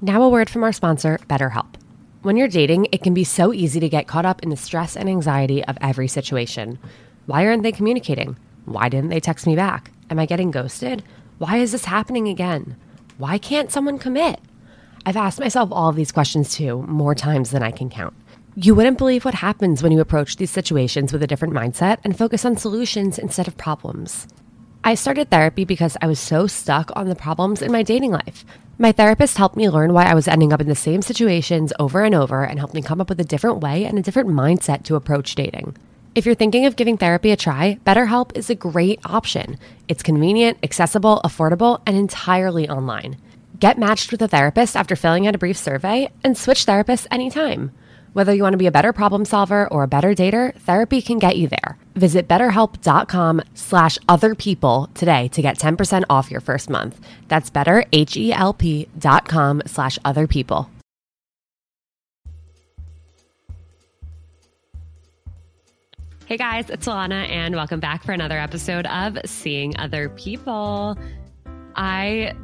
Now, a word from our sponsor, BetterHelp. When you're dating, it can be so easy to get caught up in the stress and anxiety of every situation. Why aren't they communicating? Why didn't they text me back? Am I getting ghosted? Why is this happening again? Why can't someone commit? I've asked myself all of these questions too, more times than I can count. You wouldn't believe what happens when you approach these situations with a different mindset and focus on solutions instead of problems. I started therapy because I was so stuck on the problems in my dating life. My therapist helped me learn why I was ending up in the same situations over and over and helped me come up with a different way and a different mindset to approach dating. If you're thinking of giving therapy a try, BetterHelp is a great option. It's convenient, accessible, affordable, and entirely online. Get matched with a therapist after filling out a brief survey and switch therapists anytime. Whether you want to be a better problem solver or a better dater, therapy can get you there. Visit betterhelp.com slash other people today to get 10% off your first month. That's betterhelp.com slash other people. Hey guys, it's Alana and welcome back for another episode of Seeing Other People. I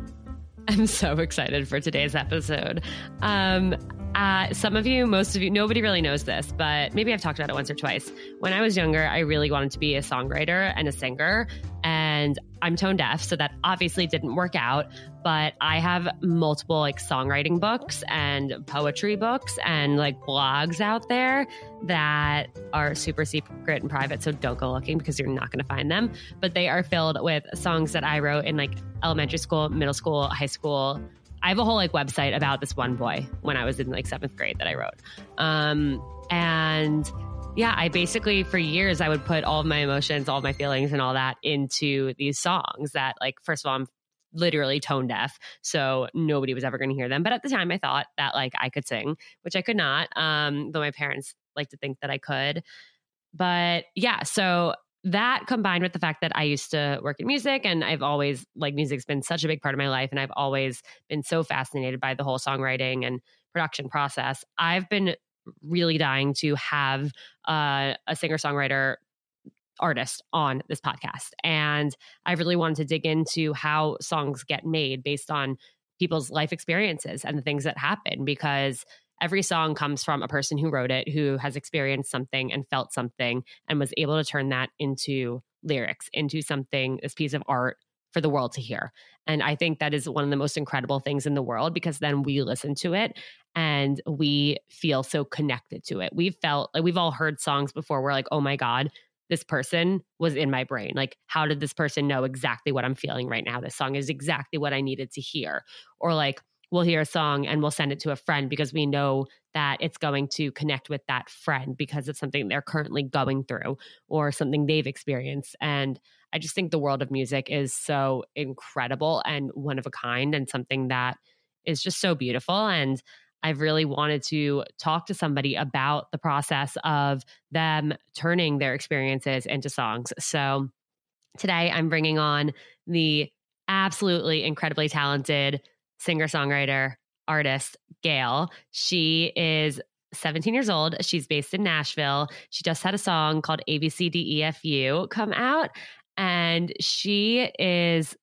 am so excited for today's episode. Um, uh, some of you, most of you, nobody really knows this, but maybe I've talked about it once or twice. When I was younger, I really wanted to be a songwriter and a singer, and I'm tone deaf, so that obviously didn't work out. But I have multiple like songwriting books and poetry books and like blogs out there that are super secret and private. So don't go looking because you're not going to find them. But they are filled with songs that I wrote in like elementary school, middle school, high school I have a whole like website about this one boy when I was in like seventh grade that I wrote. Um, and yeah, I basically for years I would put all of my emotions, all of my feelings, and all that into these songs. That like first of all, I'm literally tone deaf, so nobody was ever going to hear them. But at the time, I thought that like I could sing, which I could not. Um, though my parents like to think that I could. But yeah, so that combined with the fact that I used to work in music and I've always like music's been such a big part of my life and I've always been so fascinated by the whole songwriting and production process. I've been really dying to have uh, a singer songwriter artist on this podcast and I really wanted to dig into how songs get made based on people's life experiences and the things that happen because every song comes from a person who wrote it, who has experienced something and felt something and was able to turn that into lyrics, into something, this piece of art for the world to hear. And I think that is one of the most incredible things in the world because then we listen to it and we feel so connected to it. We've felt like we've all heard songs before. We're like, oh my God, this person was in my brain. Like, how did this person know exactly what I'm feeling right now? This song is exactly what I needed to hear. Or like, we'll hear a song and we'll send it to a friend because we know that it's going to connect with that friend because it's something they're currently going through or something they've experienced. And I just think the world of music is so incredible and one of a kind and something that is just so beautiful. And I've really wanted to talk to somebody about the process of them turning their experiences into songs. So today I'm bringing on the absolutely incredibly talented singer songwriter, artist, Gayle. She is 17 years old. She's based in Nashville. She just had a song called ABCDEFU come out, and she is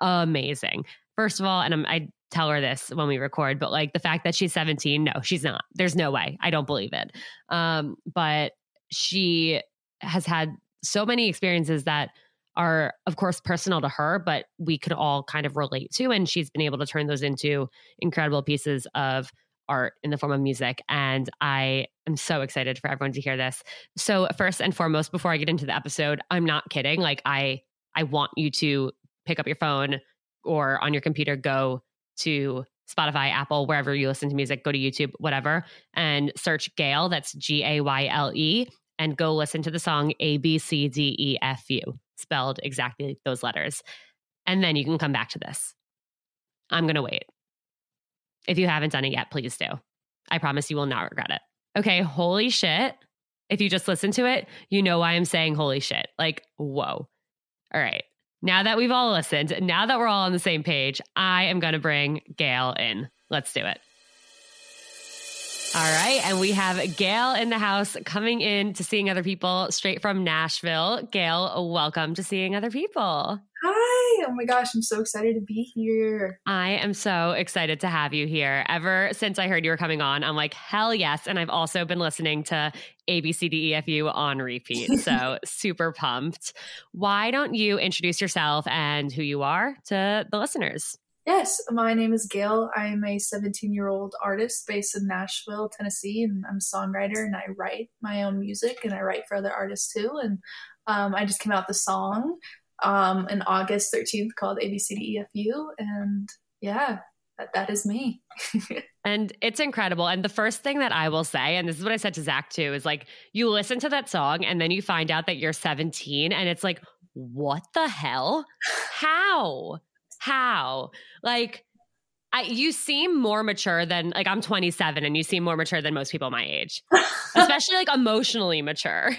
amazing. First of all, and I'm, I tell her this when we record, but like the fact that she's 17, no, she's not. There's no way. I don't believe it. Um, but she has had so many experiences that are of course personal to her but we could all kind of relate to and she's been able to turn those into incredible pieces of art in the form of music and i am so excited for everyone to hear this so first and foremost before i get into the episode i'm not kidding like i i want you to pick up your phone or on your computer go to Spotify, Apple, wherever you listen to music, go to YouTube, whatever, and search Gayle. that's G A Y L E, and go listen to the song A B C D E F U spelled exactly those letters. And then you can come back to this. I'm going to wait. If you haven't done it yet, please do. I promise you will not regret it. Okay, holy shit. If you just listen to it, you know why I'm saying holy shit. Like, whoa. All right. Now that we've all listened, now that we're all on the same page, I am going to bring Gayle in. Let's do it. All right. And we have Gayle in the house coming in to seeing other people straight from Nashville. Gayle, welcome to seeing other people. Hi. Oh my gosh, I'm so excited to be here. I am so excited to have you here. Ever since I heard you were coming on, I'm like, hell yes. And I've also been listening to ABCDEFU on repeat. So super pumped. Why don't you introduce yourself and who you are to the listeners? Yes, my name is Gayle. I'm a 17 year old artist based in Nashville, Tennessee, and I'm a songwriter and I write my own music and I write for other artists too. And um, I just came out the song um, in August 13th called ABCDEFU. And yeah, that, that is me. and it's incredible. And the first thing that I will say, and this is what I said to Zach too, is like you listen to that song and then you find out that you're 17 and it's like, what the hell? How? How? Like, I, you seem more mature than like I'm 27 and you seem more mature than most people my age, especially like emotionally mature.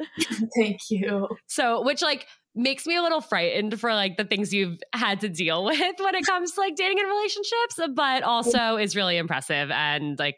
Thank you. So, which like makes me a little frightened for like the things you've had to deal with when it comes to like dating and relationships, but also is really impressive and like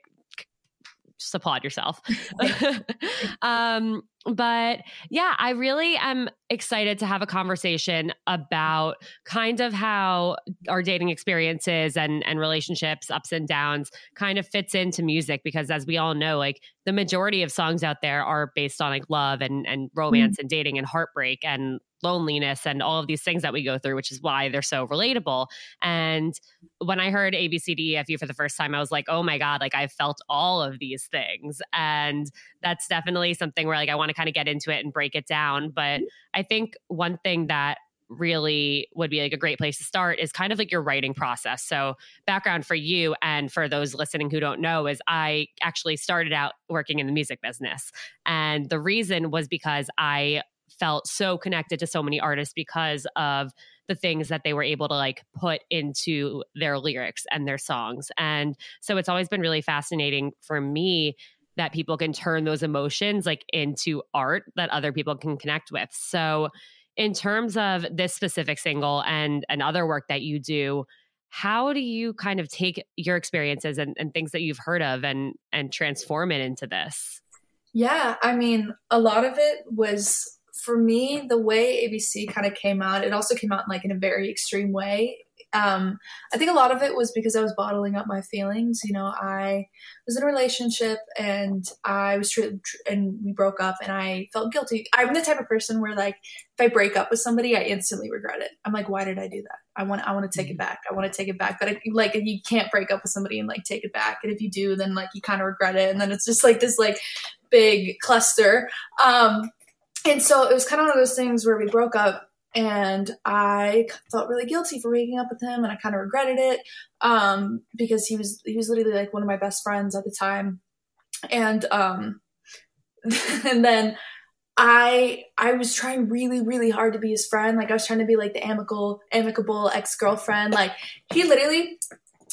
just applaud yourself. um, but yeah, I really am excited to have a conversation about kind of how our dating experiences and and relationships, ups and downs, kind of fits into music because as we all know, like the majority of songs out there are based on like love and and romance mm-hmm. and dating and heartbreak and loneliness and all of these things that we go through, which is why they're so relatable. And when I heard ABCDEFU for the first time, I was like, oh my God, like I've felt all of these things. And that's definitely something where like I want to kind of get into it and break it down. But mm-hmm. I think one thing that really would be like a great place to start is kind of like your writing process. So, background for you and for those listening who don't know is I actually started out working in the music business. And the reason was because I felt so connected to so many artists because of the things that they were able to like put into their lyrics and their songs. And so it's always been really fascinating for me that people can turn those emotions like into art that other people can connect with. So in terms of this specific single and and other work that you do, how do you kind of take your experiences and, and things that you've heard of and and transform it into this? Yeah, I mean, a lot of it was for me, the way ABC kind of came out, it also came out in like in a very extreme way. Um, I think a lot of it was because I was bottling up my feelings. You know, I was in a relationship and I was treated, and we broke up, and I felt guilty. I'm the type of person where like if I break up with somebody, I instantly regret it. I'm like, why did I do that? I want, I want to take it mm-hmm. back. I want to take it back. But I, like, you can't break up with somebody and like take it back. And if you do, then like you kind of regret it, and then it's just like this like big cluster. Um, and so it was kind of one of those things where we broke up and I felt really guilty for breaking up with him and I kind of regretted it um, because he was he was literally like one of my best friends at the time. And um, and then I I was trying really really hard to be his friend. Like I was trying to be like the amicable amicable ex-girlfriend. Like he literally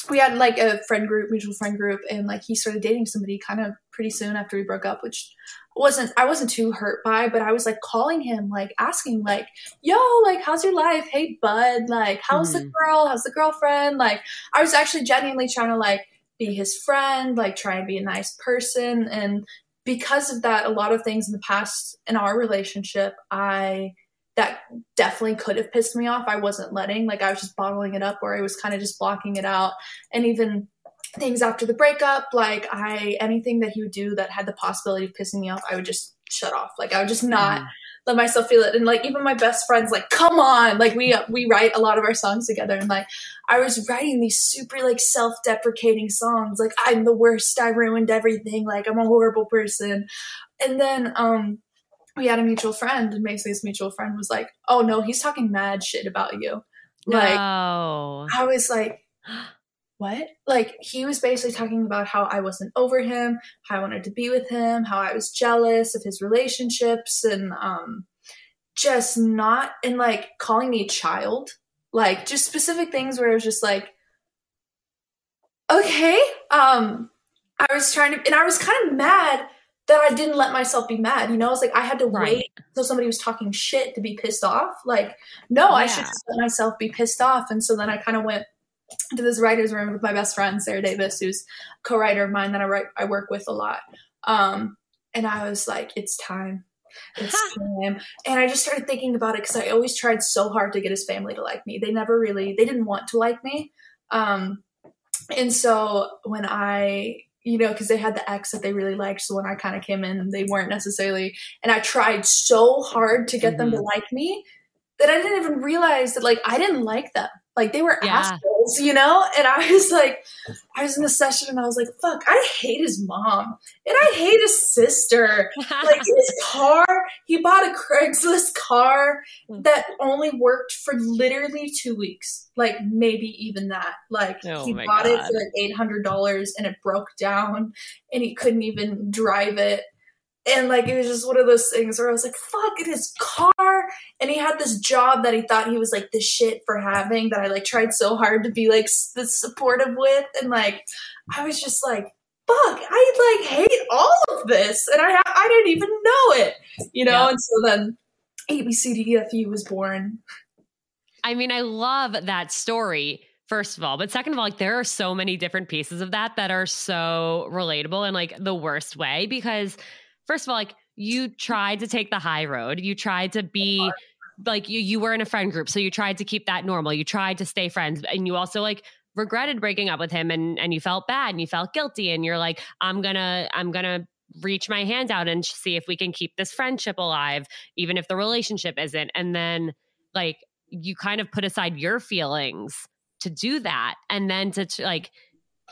we had like a friend group mutual friend group and like he started dating somebody kind of pretty soon after we broke up which wasn't I wasn't too hurt by, but I was like calling him, like asking, like, yo, like, how's your life? Hey bud, like, how's mm-hmm. the girl? How's the girlfriend? Like, I was actually genuinely trying to like be his friend, like try and be a nice person. And because of that, a lot of things in the past in our relationship, I that definitely could have pissed me off. I wasn't letting, like I was just bottling it up or I was kind of just blocking it out. And even things after the breakup, like I anything that he would do that had the possibility of pissing me off, I would just shut off. Like I would just not mm. let myself feel it. And like even my best friends, like come on, like we we write a lot of our songs together, and like I was writing these super like self deprecating songs, like I'm the worst, I ruined everything, like I'm a horrible person, and then um we had a mutual friend, and basically this mutual friend was like, oh no, he's talking mad shit about you. Like no. I was like what? Like he was basically talking about how I wasn't over him, how I wanted to be with him, how I was jealous of his relationships and um just not and like calling me a child. Like just specific things where it was just like okay, um I was trying to and I was kind of mad that I didn't let myself be mad. You know, it's like I had to right. wait until somebody was talking shit to be pissed off. Like, no, yeah. I should just let myself be pissed off. And so then I kind of went to this writer's room with my best friend Sara Davis, who's co-writer of mine that I write I work with a lot. Um, and I was like, it's time. it's time. And I just started thinking about it because I always tried so hard to get his family to like me. They never really, they didn't want to like me. Um, and so when I, you know, because they had the ex that they really liked. So when I kind of came in, they weren't necessarily, and I tried so hard to get mm-hmm. them to mm-hmm. like me that I didn't even realize that like I didn't like them. Like they were yeah. assholes, you know? And I was like, I was in the session and I was like, fuck, I hate his mom and I hate his sister. like his car, he bought a Craigslist car hmm. that only worked for literally two weeks. Like maybe even that. Like oh he bought God. it for like $800 and it broke down and he couldn't even drive it and like it was just one of those things where I was like, fuck, in his car. And he had this job that he thought he was like the shit for having that I like tried so hard to be like the supportive with. And like, I was just like, fuck, I like hate all of this. And I, I didn't even know it, you know? Yeah. And so then ABCDFU was born. I mean, I love that story first of all. But second of all, like there are so many different pieces of that that are so relatable in like the worst way because first of all, like you tried to take the high road. You tried to be like you you were in a friend group, so you tried to keep that normal. You tried to stay friends, and you also like regretted breaking up with him and and you felt bad and you felt guilty and you're like I'm going to I'm going to reach my hand out and see if we can keep this friendship alive even if the relationship isn't and then like you kind of put aside your feelings to do that and then to like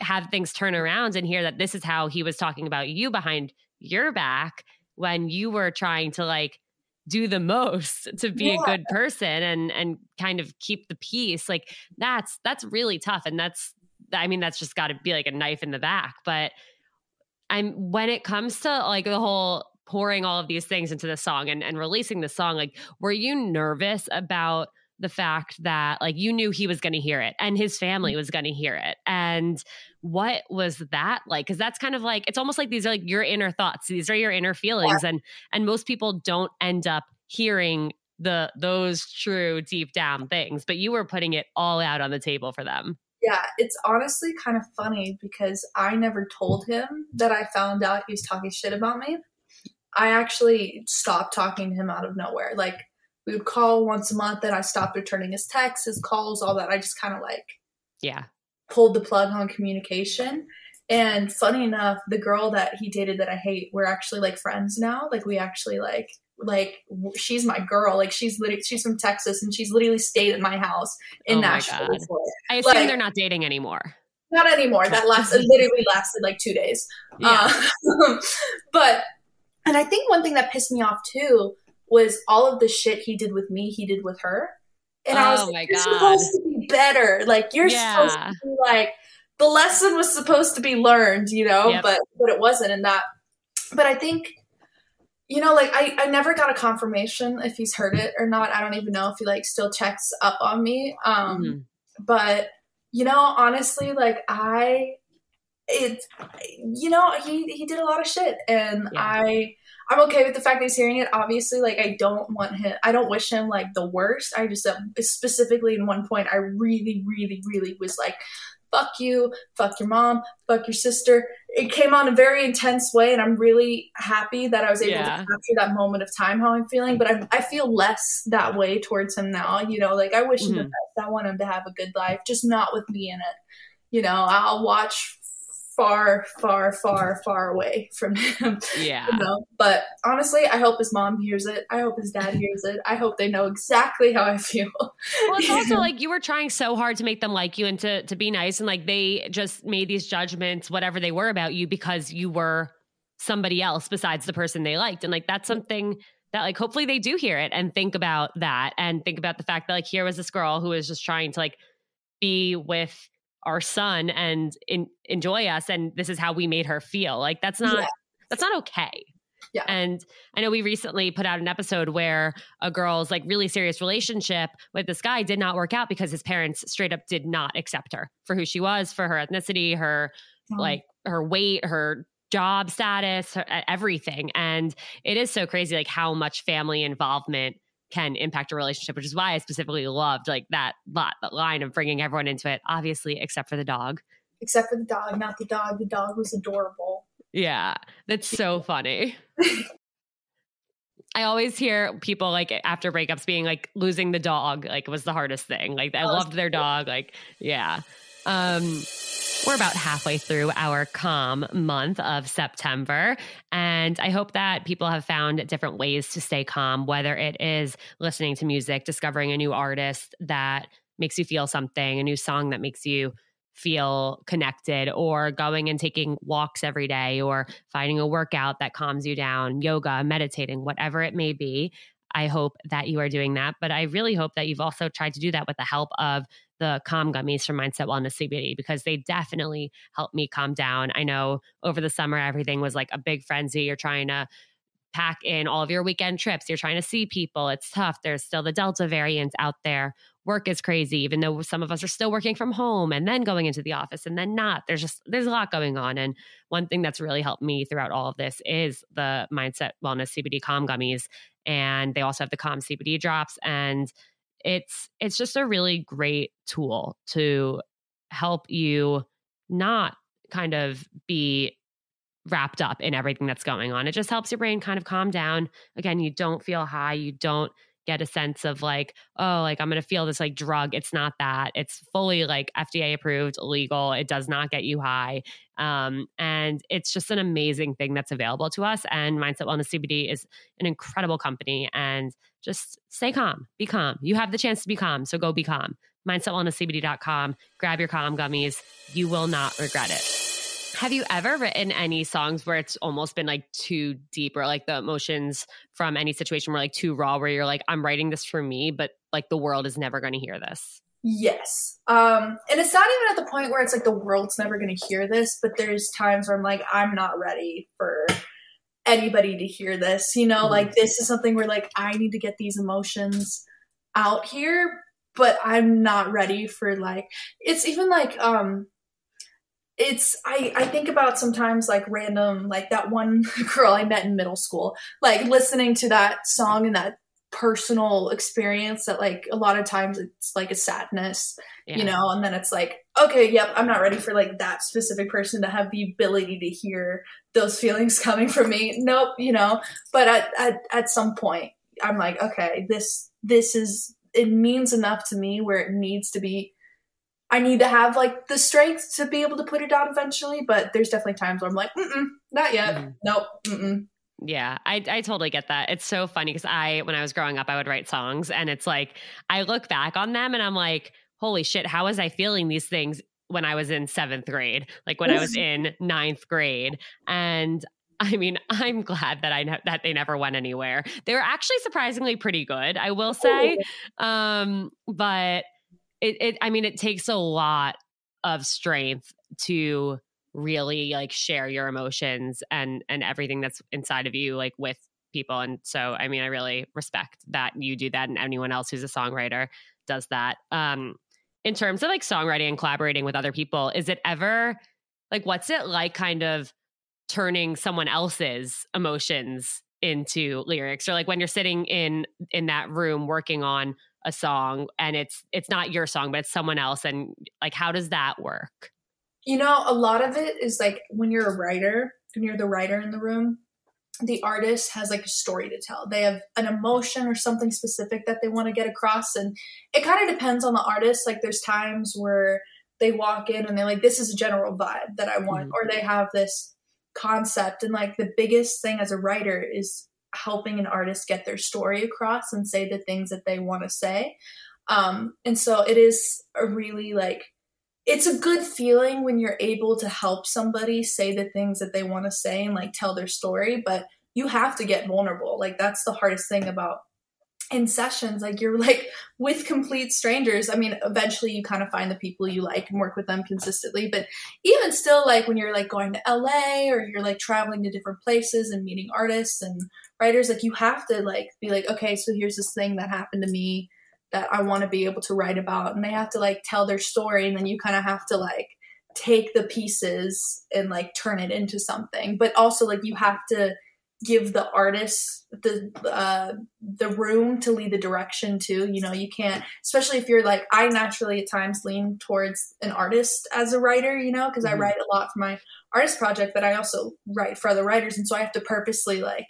have things turn around and hear that this is how he was talking about you behind your back when you were trying to like do the most to be yeah. a good person and and kind of keep the peace like that's that's really tough and that's i mean that's just got to be like a knife in the back but i'm when it comes to like the whole pouring all of these things into the song and, and releasing the song like were you nervous about the fact that like you knew he was going to hear it and his family mm. was going to hear it. And what was that like? Because that's kind of like it's almost like these are like your inner thoughts. These are your inner feelings. Yeah. and and most people don't end up hearing the those true deep down things but you were putting it all out on the table for them. Yeah it's honestly kind of funny because i never told him that i found out he was talking shit about me. I actually stopped talking to him out of nowhere. Like we would call once a month and I stopped returning his texts, his calls, all that. I just kind of like yeah pulled the plug on communication. And funny enough, the girl that he dated that I hate, we're actually like friends now. Like we actually like like she's my girl. Like she's literally she's from Texas and she's literally stayed at my house in oh Nashville. I assume like, they're not dating anymore. Not anymore. That lasted literally lasted like two days. Yeah. Uh, but and I think one thing that pissed me off too was all of the shit he did with me, he did with her. And oh I was oh like, you're God. supposed to be better. Like you're yeah. supposed to be like the lesson was supposed to be learned, you know, yep. but but it wasn't and that but I think you know, like I, I never got a confirmation if he's heard it or not. I don't even know if he like still checks up on me. Um mm-hmm. but you know, honestly, like I it's you know, he he did a lot of shit and yeah. I I'm okay with the fact that he's hearing it. Obviously, like I don't want him. I don't wish him like the worst. I just uh, specifically in one point, I really, really, really was like, "Fuck you, fuck your mom, fuck your sister." It came on a very intense way, and I'm really happy that I was able yeah. to capture that moment of time how I'm feeling. But I, I feel less that way towards him now. You know, like I wish mm-hmm. him the mm-hmm. best. I want him to have a good life, just not with me in it. You know, I'll watch far, far, far, far away from him. Yeah. You know? But honestly, I hope his mom hears it. I hope his dad hears it. I hope they know exactly how I feel. Well, it's also like you were trying so hard to make them like you and to to be nice, and like they just made these judgments, whatever they were about you, because you were somebody else besides the person they liked, and like that's something that like hopefully they do hear it and think about that and think about the fact that like here was this girl who was just trying to like be with our son and in, enjoy us and this is how we made her feel like that's not yeah. that's not okay yeah. And I know we recently put out an episode where a girl's like really serious relationship with this guy did not work out because his parents straight up did not accept her for who she was, for her ethnicity, her oh. like her weight, her job status, her, everything. And it is so crazy like how much family involvement can impact a relationship, which is why I specifically loved like that, that line of bringing everyone into it, obviously, except for the dog. Except for the dog, not the dog. The dog was adorable. Yeah, that's so funny. I always hear people like after breakups being like losing the dog like was the hardest thing. Like I oh, loved their dog. Like yeah. Um, we're about halfway through our calm month of September. And I hope that people have found different ways to stay calm, whether it is listening to music, discovering a new artist that makes you feel something, a new song that makes you feel connected, or going and taking walks every day, or finding a workout that calms you down, yoga, meditating, whatever it may be. I hope that you are doing that. But I really hope that you've also tried to do that with the help of the calm gummies from Mindset Wellness CBD because they definitely help me calm down. I know over the summer, everything was like a big frenzy. You're trying to pack in all of your weekend trips. You're trying to see people. It's tough. There's still the Delta variant out there. Work is crazy, even though some of us are still working from home and then going into the office and then not. There's just, there's a lot going on. And one thing that's really helped me throughout all of this is the Mindset Wellness CBD Calm Gummies and they also have the calm CBD drops and it's it's just a really great tool to help you not kind of be wrapped up in everything that's going on. It just helps your brain kind of calm down. Again, you don't feel high, you don't get a sense of like, oh, like I'm going to feel this like drug. It's not that. It's fully like FDA approved, legal. It does not get you high. Um, and it's just an amazing thing that's available to us. And Mindset Wellness CBD is an incredible company. And just stay calm, be calm. You have the chance to be calm. So go be calm. MindsetWellnessCBD.com. Grab your calm gummies. You will not regret it. Have you ever written any songs where it's almost been like too deep or like the emotions from any situation were like too raw where you're like, I'm writing this for me, but like the world is never going to hear this? Yes. Um, and it's not even at the point where it's like the world's never going to hear this, but there's times where I'm like, I'm not ready for anybody to hear this. You know, mm-hmm. like this is something where like I need to get these emotions out here, but I'm not ready for like, it's even like, um, it's I, I think about sometimes like random like that one girl I met in middle school like listening to that song and that personal experience that like a lot of times it's like a sadness yeah. you know and then it's like okay yep I'm not ready for like that specific person to have the ability to hear those feelings coming from me nope you know but at, at, at some point I'm like okay this this is it means enough to me where it needs to be I need to have like the strength to be able to put it down eventually, but there's definitely times where I'm like, not yet. Mm. Nope. Mm-mm. Yeah, I, I totally get that. It's so funny because I, when I was growing up, I would write songs and it's like, I look back on them and I'm like, holy shit, how was I feeling these things when I was in seventh grade? Like when I was in ninth grade. And I mean, I'm glad that I ne- that they never went anywhere. They were actually surprisingly pretty good, I will say. Um, but it, it I mean, it takes a lot of strength to really like share your emotions and and everything that's inside of you like with people and so i mean i really respect that you do that and anyone else who's a songwriter does that. Um in terms of like songwriting and collaborating with other people is it ever like what's it like kind of turning someone else's emotions into lyrics? Or like when you're sitting in in that room working on a song and it's it's not your song but it's someone else and like how does that work? You know a lot of it is like when you're a writer when you're the writer in the room the artist has like a story to tell. They have an emotion or something specific that they want to get across and it kind of depends on the artist. Like there's times where they walk in and they're like this is a general vibe that i want mm-hmm. or they have this concept and like the biggest thing as a writer is helping an artist get their story across and say the things that they want to say. Um, and so it is a really like, it's a good feeling when you're able to help somebody say the things that they want to say and like tell their story, but you have to get vulnerable. Like, that's the hardest thing about in sessions like you're like with complete strangers. I mean eventually you kind of find the people you like and work with them consistently but even still like when you're like going to la or you're like traveling to different places and meeting artists and writers like you have to like be like okay so here's this thing that happened to me that i want to be able to write about and they have to like tell their story and then you kind of have to like take the pieces and like turn it into something. But also like you have to give the artist the uh, the room to lead the direction too. You know, you can't, especially if you're like I naturally at times lean towards an artist as a writer. You know, because mm-hmm. I write a lot for my artist project, but I also write for other writers, and so I have to purposely like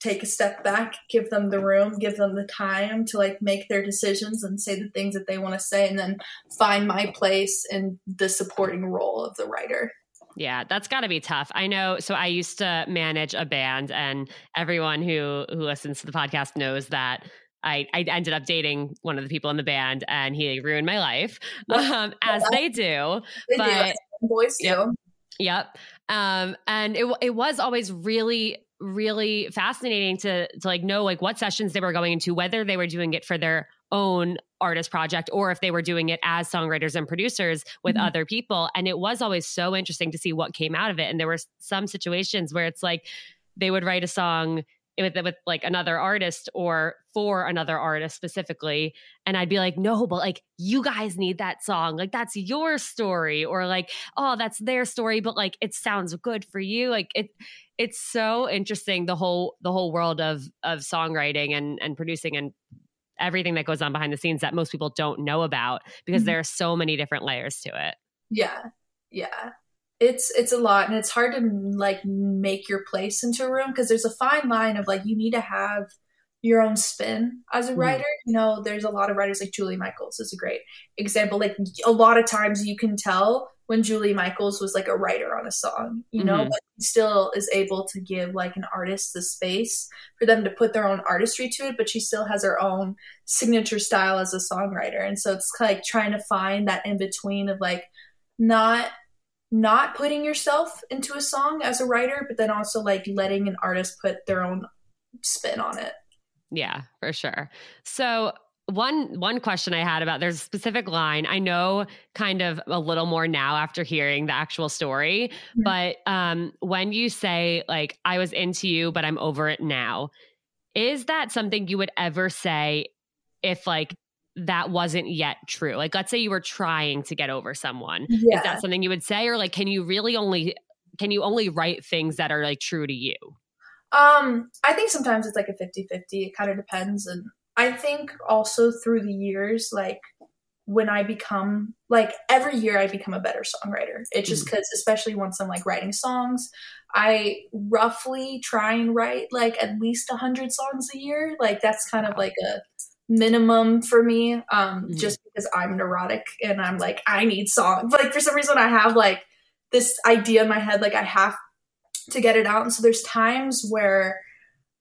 take a step back, give them the room, give them the time to like make their decisions and say the things that they want to say, and then find my place in the supporting role of the writer. Yeah, that's got to be tough. I know. So I used to manage a band, and everyone who who listens to the podcast knows that I, I ended up dating one of the people in the band, and he ruined my life, um, as they do. They but do. boys do. Yep. Yep. Um, and it it was always really really fascinating to to like know like what sessions they were going into, whether they were doing it for their own artist project or if they were doing it as songwriters and producers with Mhm. other people. And it was always so interesting to see what came out of it. And there were some situations where it's like they would write a song with with like another artist or for another artist specifically and I'd be like no but like you guys need that song like that's your story or like oh that's their story but like it sounds good for you like it it's so interesting the whole the whole world of of songwriting and and producing and everything that goes on behind the scenes that most people don't know about because Mhm. there are so many different layers to it Yeah. Yeah. It's it's a lot and it's hard to like make your place into a room because there's a fine line of like you need to have your own spin as a Mhm. writer. You know, there's a lot of writers like Julia Michaels is a great example. Like a lot of times you can tell when Julia Michaels was like a writer on a song, you know, Mhm. but still is able to give like an artist the space for them to put their own artistry to it, but she still has her own signature style as a songwriter. And so it's like trying to find that in between of like not not putting yourself into a song as a writer, but then also like letting an artist put their own spin on it. Yeah, for sure. So one one question I had about there's a specific line I know kind of a little more now after hearing the actual story, Mhm. but um when you say like I was into you but I'm over it now, is that something you would ever say if like that wasn't yet true? Like let's say you were trying to get over someone. Yeah. Is that something you would say or like can you really only can you only write things that are like true to you? Um, I think sometimes it's like a 50 50. It kind of depends. And I think also through the years, like when I become, like every year I become a better songwriter. It's just because, especially once I'm like writing songs, I roughly try and write like at least a 100 songs a year. Like that's kind of like a minimum for me um Mhm. just because i'm neurotic and i'm like i need songs like for some reason i have like this idea in my head like i have to get it out. And so there's times where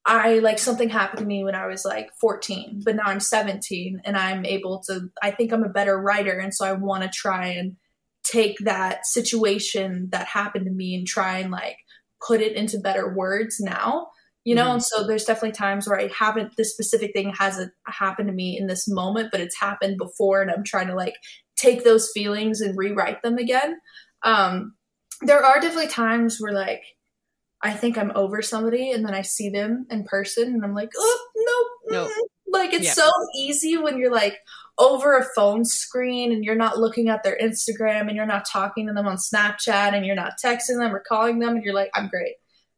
I like something happened to me when I was like 14, but now I'm 17 and I'm able to, I think I'm a better writer. And so I want to try and take that situation that happened to me and try and like put it into better words now. You know, Mhm. and so there's definitely times where I haven't, this specific thing hasn't happened to me in this moment, but it's happened before, and I'm trying to like take those feelings and rewrite them again. Um, there are definitely times where like I think I'm over somebody and then I see them in person and I'm like, oh no, Nope. mm." like it's Yeah. so easy when you're like over a phone screen and you're not looking at their Instagram and you're not talking to them on Snapchat and you're not texting them or calling them and you're like, I'm great.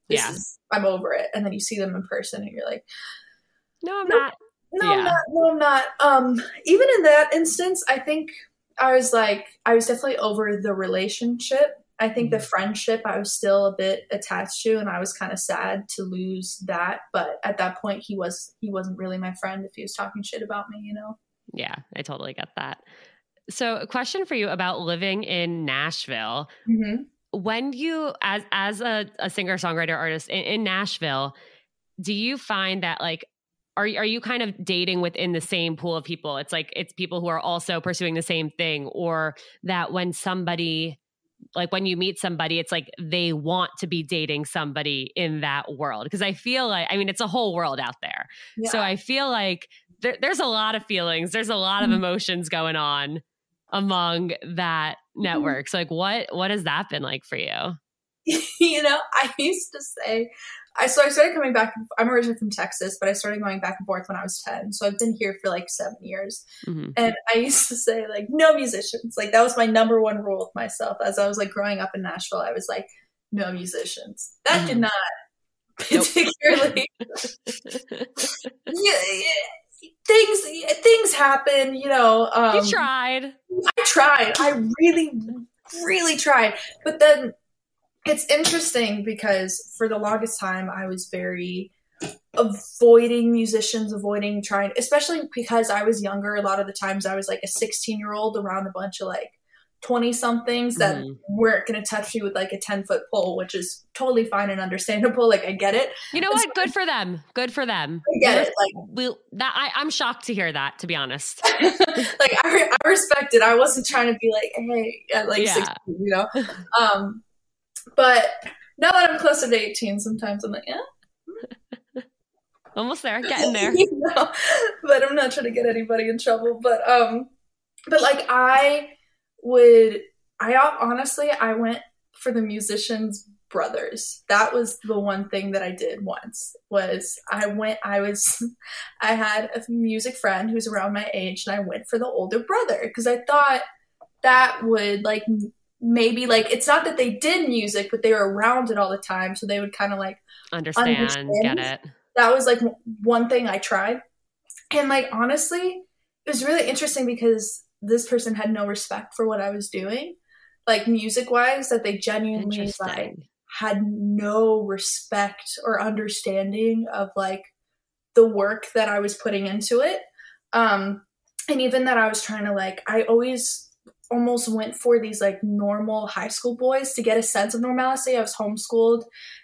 This Yeah. is I'm over it. And then you see them in person and you're like, No, I'm not. no, Yeah. I'm not. No, I'm not. Um, even in that instance, I think I was like, I was definitely over the relationship. I think the friendship I was still a bit attached to, and I was kind of sad to lose that. But at that point, he was he wasn't really my friend if he was talking shit about me, you know. Yeah, I totally get that. So, a question for you about living in Nashville. Mm-hmm. When you, as as a, a singer songwriter artist in, in Nashville, do you find that like are are you kind of dating within the same pool of people? It's like it's people who are also pursuing the same thing, or that when somebody like when you meet somebody, it's like they want to be dating somebody in that world. Because I feel like, I mean, it's a whole world out there. So I feel like there, there's a lot of feelings, there's a lot of Mhm. emotions going on among that network. So like what what has that been like for you? you know, I used to say, I so I started coming back. I'm originally from Texas, but I started going back and forth when I was ten. So I've been here for like seven years. Mhm. And I used to say like no musicians. Like that was my number one rule with myself as I was like growing up in Nashville. I was like no musicians. That did Mhm. not Nope. particularly. yeah, yeah, things things happen. You know. Um, you tried. I tried. I really, really tried. But then it's interesting because for the longest time I was very avoiding musicians, avoiding trying, especially because I was younger. A lot of the times I was like a 16 year old around a bunch of like 20 somethings that mm. weren't going to touch me with like a 10 foot pole, which is totally fine and understandable. Like, I get it. You know what? So, Good for them. Good for them. I get it. Like, we'll, that I, I'm shocked to hear that, to be honest. like, I, I respect it. I wasn't trying to be like, hey, at like yeah. 16, you know? Um, but now that I'm closer to 18, sometimes I'm like, yeah. Almost there, getting there. you know? But I'm not trying to get anybody in trouble. But um, but like I would, I honestly I went for the musicians brothers. That was the one thing that I did once was I went I was I had a music friend who's around my age and I went for the older brother because I thought that would like maybe like it's not that they did music but they were around it all the time so they would kind of like understand, understand. get it. That was like one thing i tried. And like honestly it was really interesting because this person had no respect for what i was doing. Like music wise that they genuinely like had no respect or understanding of like the work that i was putting into it. Um and even that i was trying to like i always almost went for these like normal high school boys to get a sense of normalcy. I was homeschooled.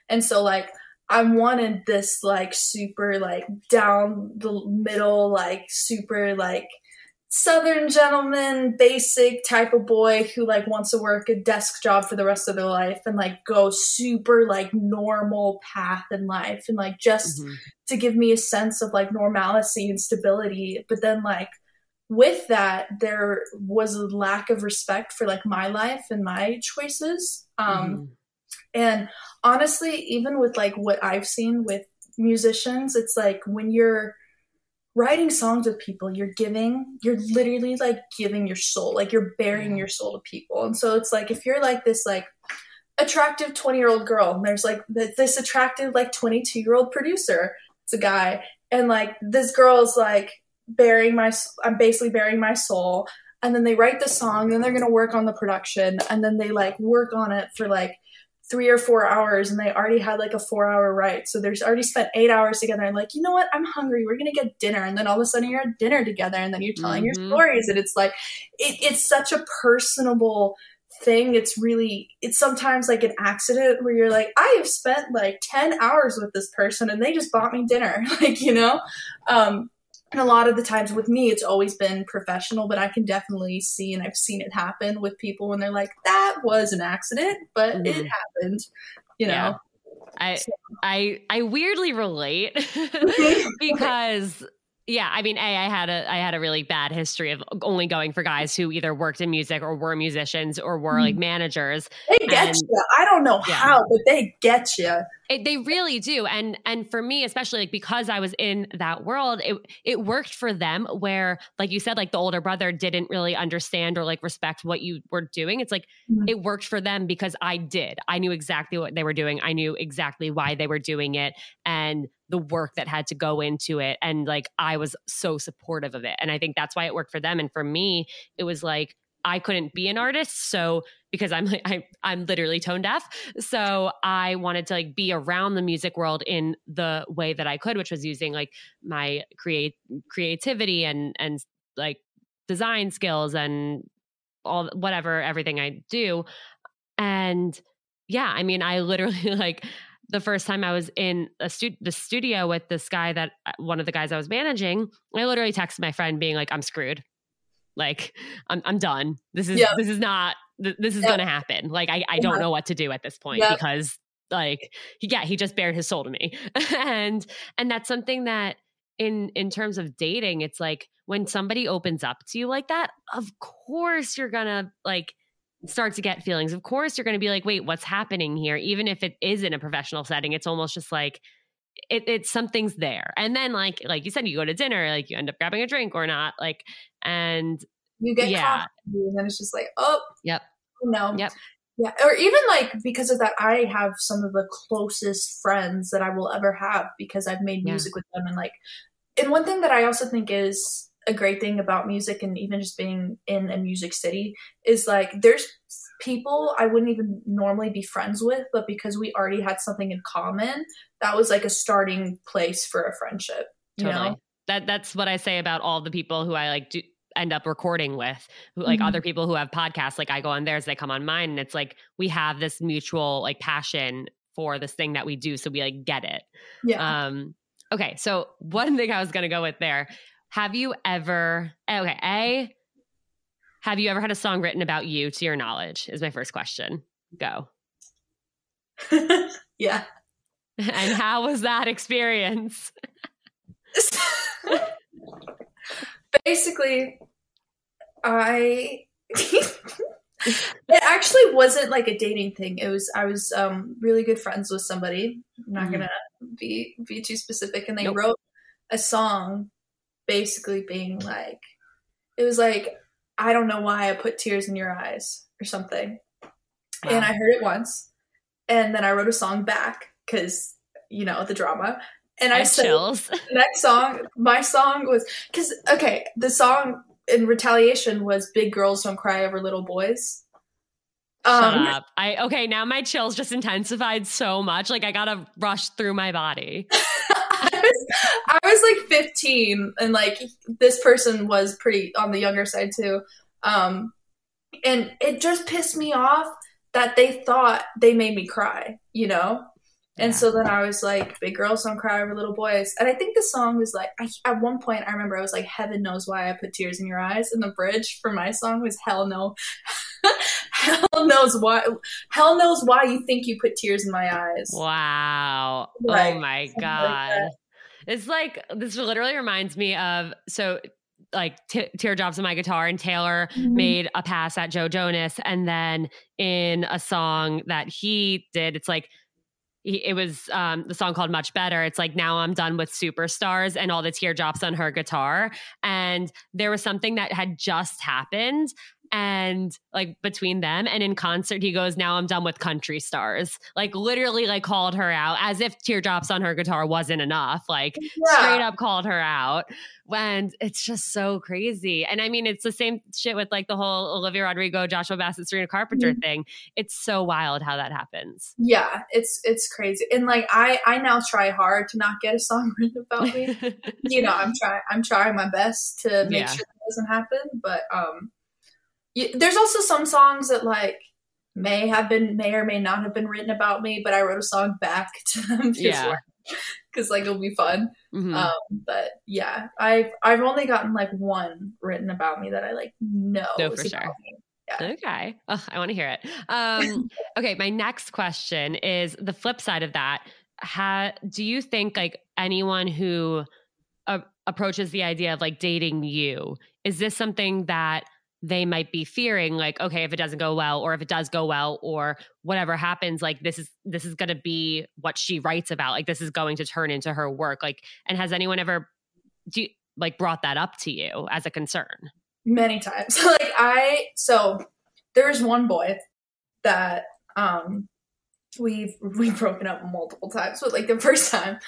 And so like I wanted this like super like down the middle, like super like southern gentleman basic type of boy who like wants to work a desk job for the rest of their life and like go super like normal path in life and like just mm-hmm. to give me a sense of like normalcy and stability but then like with that there was a lack of respect for like my life and my choices um mm-hmm. and honestly even with like what i've seen with musicians it's like when you're writing songs with people you're giving you're literally like giving your soul like you're bearing your soul to people and so it's like if you're like this like attractive 20 year old girl and there's like this attractive like 22 year old producer it's a guy and like this girl's like bearing my I'm basically bearing my soul. And then they write the song then they're going to work on the production and then they like work on it for like 3 or 4 hours and they already had like a 4 hour write. So there's already spent 8 hours together and like you know what? I'm hungry. We're going to get dinner. And then all of a sudden you're at dinner together and then you're telling mm-hmm. your stories and it's like it, it's such a personable thing. It's really it's sometimes like an accident where you're like i have spent like 10 hours with this person and they just bought me dinner like you know? Um and a lot of the times with me it's always been professional but i can definitely see and i've seen it happen with people when they're like that was an accident but mm-hmm. it happened you know yeah. I so. I I weirdly relate because yeah, I mean, a I had a I had a really bad history of only going for guys who either worked in music or were musicians or were like mm-hmm. managers. They get and, you. I don't know yeah. how, but they get you. It, they really do, and and for me, especially like because I was in that world, it it worked for them. Where, like you said, like the older brother didn't really understand or like respect what you were doing. It's like mm-hmm. it worked for them because I did. I knew exactly what they were doing. I knew exactly why they were doing it, and the work that had to go into it. And like I was so supportive of it, and I think that's why it worked for them. And for me, it was like I couldn't be an artist. So because I'm like I, I'm literally tone deaf, so I wanted to like be around the music world in the way that I could, which was using like my create creativity and and like design skills and all whatever everything I do. And yeah, I mean, I literally like the first time I was in a stu- the studio with this guy that uh, one of the guys I was managing, I literally texted my friend being like, "I'm screwed." Like I'm I'm done. This is this is not this is going to happen. Like I I don't know what to do at this point because like he, yeah, he just bared his soul to me. and and that's something that in in terms of dating, it's like when somebody opens up to you like that, of course you're going to like start to get feelings. Of course you're going to be like, "Wait, what's happening here?" Even if it is in a professional setting, it's almost just like it, it's something's there and then like like you said you go to dinner like you end up grabbing a drink or not like and you get yeah and then it's just like oh yep oh, no yep yeah or even like because of that i have some of the closest friends that i will ever have because i've made music yeah. with them and like and one thing that i also think is a great thing about music and even just being in a music city is like there's people I wouldn't even normally be friends with, but because we already had something in common, that was like a starting place for a friendship. You totally. know? That that's what I say about all the people who I like do end up recording with who like mm-hmm. other people who have podcasts like i go on theirs they come on mine and it's like we have this mutual like passion for this thing that we do so we like get it yeah um okay so one thing i was gonna go with there have you ever okay a have you ever had a song written about you to your knowledge is my first question go yeah and how was that experience basically i it actually wasn't like a dating thing. It was I was um, really good friends with somebody. I'm not mm-hmm. gonna be be too specific, and they nope. wrote a song, basically being like, it was like I don't know why I put tears in your eyes or something, wow. and I heard it once, and then I wrote a song back because you know the drama. And I, I said, chills. next song, my song was because okay, the song in retaliation was big girls don't cry over little boys. Um, Shut up. I okay, now my chills just intensified so much. Like I gotta rush through my body. I, was, I was like 15 and like this person was pretty on the younger side too. Um and it just pissed me off that they thought they made me cry, you know? And yeah. so then I was like, "Big girls don't cry over little boys." And I think the song was like, I, at one point I remember I was like, "Heaven knows why I put tears in your eyes." And the bridge for my song was, "Hell no, hell knows why, hell knows why you think you put tears in my eyes." Wow! Like, oh my god! Like it's like this literally reminds me of so like t- teardrops on my guitar and taylor mm-hmm. made a pass at joe jonas and then in a song that he did it's like it was um, the song called Much Better. It's like now I'm done with superstars and all the teardrops on her guitar. And there was something that had just happened and like between them and in concert he goes now i'm done with country stars. Like literally like called her out as if teardrops on her guitar wasn't enough like yeah. straight up called her out. And it's just so crazy. And i mean it's the same shit with like the whole olivia rodrigo joshua bassett sabrina carpenter mm-hmm. thing. It's so wild how that happens. Yeah it's it's crazy. And like i i now try hard to not get a song written about me. You know i'm trying i'm trying my best to make yeah. sure that doesn't happen but um there's also some songs that like may have been may or may not have been written about me, but I wrote a song back to them yeah. because like it'll be fun. Mm-hmm. Um, but yeah, I've I've only gotten like one written about me that I like know. No, for sure. Yeah. Okay. Oh, I want to hear it. Um, okay. My next question is the flip side of that. Ha, do you think like anyone who uh, approaches the idea of like dating you, is this something that they might be fearing like okay if it doesn't go well or if it does go well or whatever happens like this is this is going to be what she writes about like this is going to turn into her work like and has anyone ever do you, like brought that up to you as a concern? Many times. Like i so there's one boy that um we've we've broken up multiple times but like the first time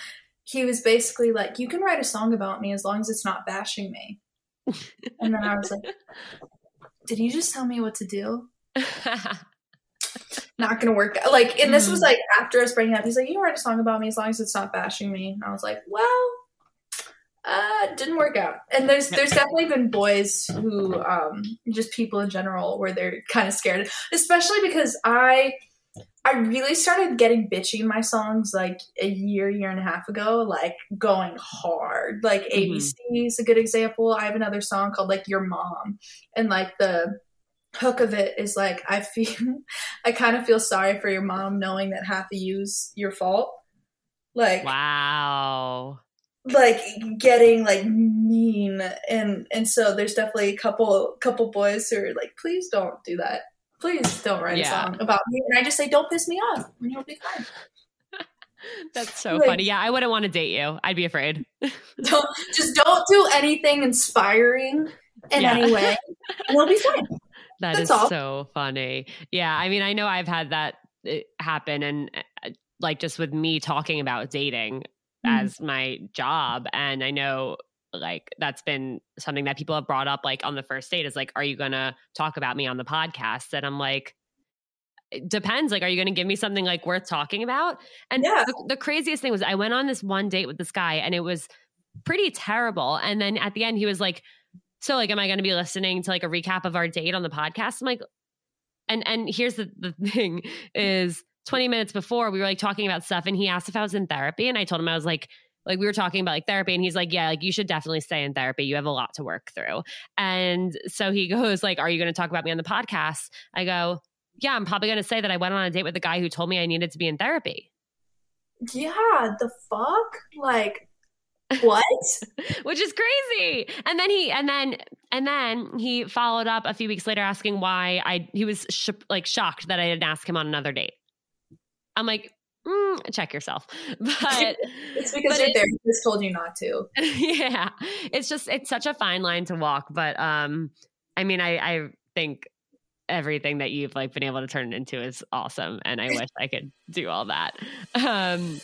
he was basically like you can write a song about me as long as it's not bashing me. And then I was like, did you just tell me what to do? not gonna work. Like, and this mm. was like after us breaking up. He's like, you write a song about me as long as it's not bashing me. And I was like, well, uh, didn't work out. And there's there's definitely been boys who, um, just people in general, where they're kind of scared, especially because I I really started getting bitchy in my songs like a year, year and a half ago, like going hard. Like mm-hmm. ABC is a good example. I have another song called like Your Mom. And like the hook of it is like I feel I kind of feel sorry for your mom knowing that half of you's your fault. Like Wow. Like getting like mean and and so there's definitely a couple couple boys who are like, please don't do that please don't write yeah. a song about me. And I just say, don't piss me off, and you'll be fine. That's so like, funny. Yeah, I wouldn't want to date you. I'd be afraid. don't just don't do anything inspiring in yeah. any way, we'll be fine. That That's is all. so funny. Yeah, I mean, I know I've had that eh, happen, and uh, like just with me talking about dating mm. as my job, and I know like that's been something that people have brought up like on the first date is like are you going to talk about me on the podcast? And i'm like it depends like are you going to give me something like worth talking about? And Yeah. the, the craziest thing was i went on this one date with this guy and it was pretty terrible. And then at the end he was like so like am i going to be listening to like a recap of our date on the podcast? I'm like and and here's the, the thing is 20 minutes before we were like talking about stuff and he asked if i was in therapy and i told him i was like like we were talking about like therapy and he's like yeah like you should definitely stay in therapy. You have a lot to work through. And so he goes like are you going to talk about me on the podcast? I go yeah i'm probably going to say that i went on a date with a guy who told me i needed to be in therapy. Yeah, the fuck? Like, what? which is crazy. And then he and then and then he followed up a few weeks later asking why i he was sh- like shocked that i didn't ask him on another date. I'm like mm, check yourself but it's because But your therapist told you not to. yeah it's just it's such a fine line to walk but um i mean i i think everything that you've like been able to turn it into is awesome and i wish i could do all that um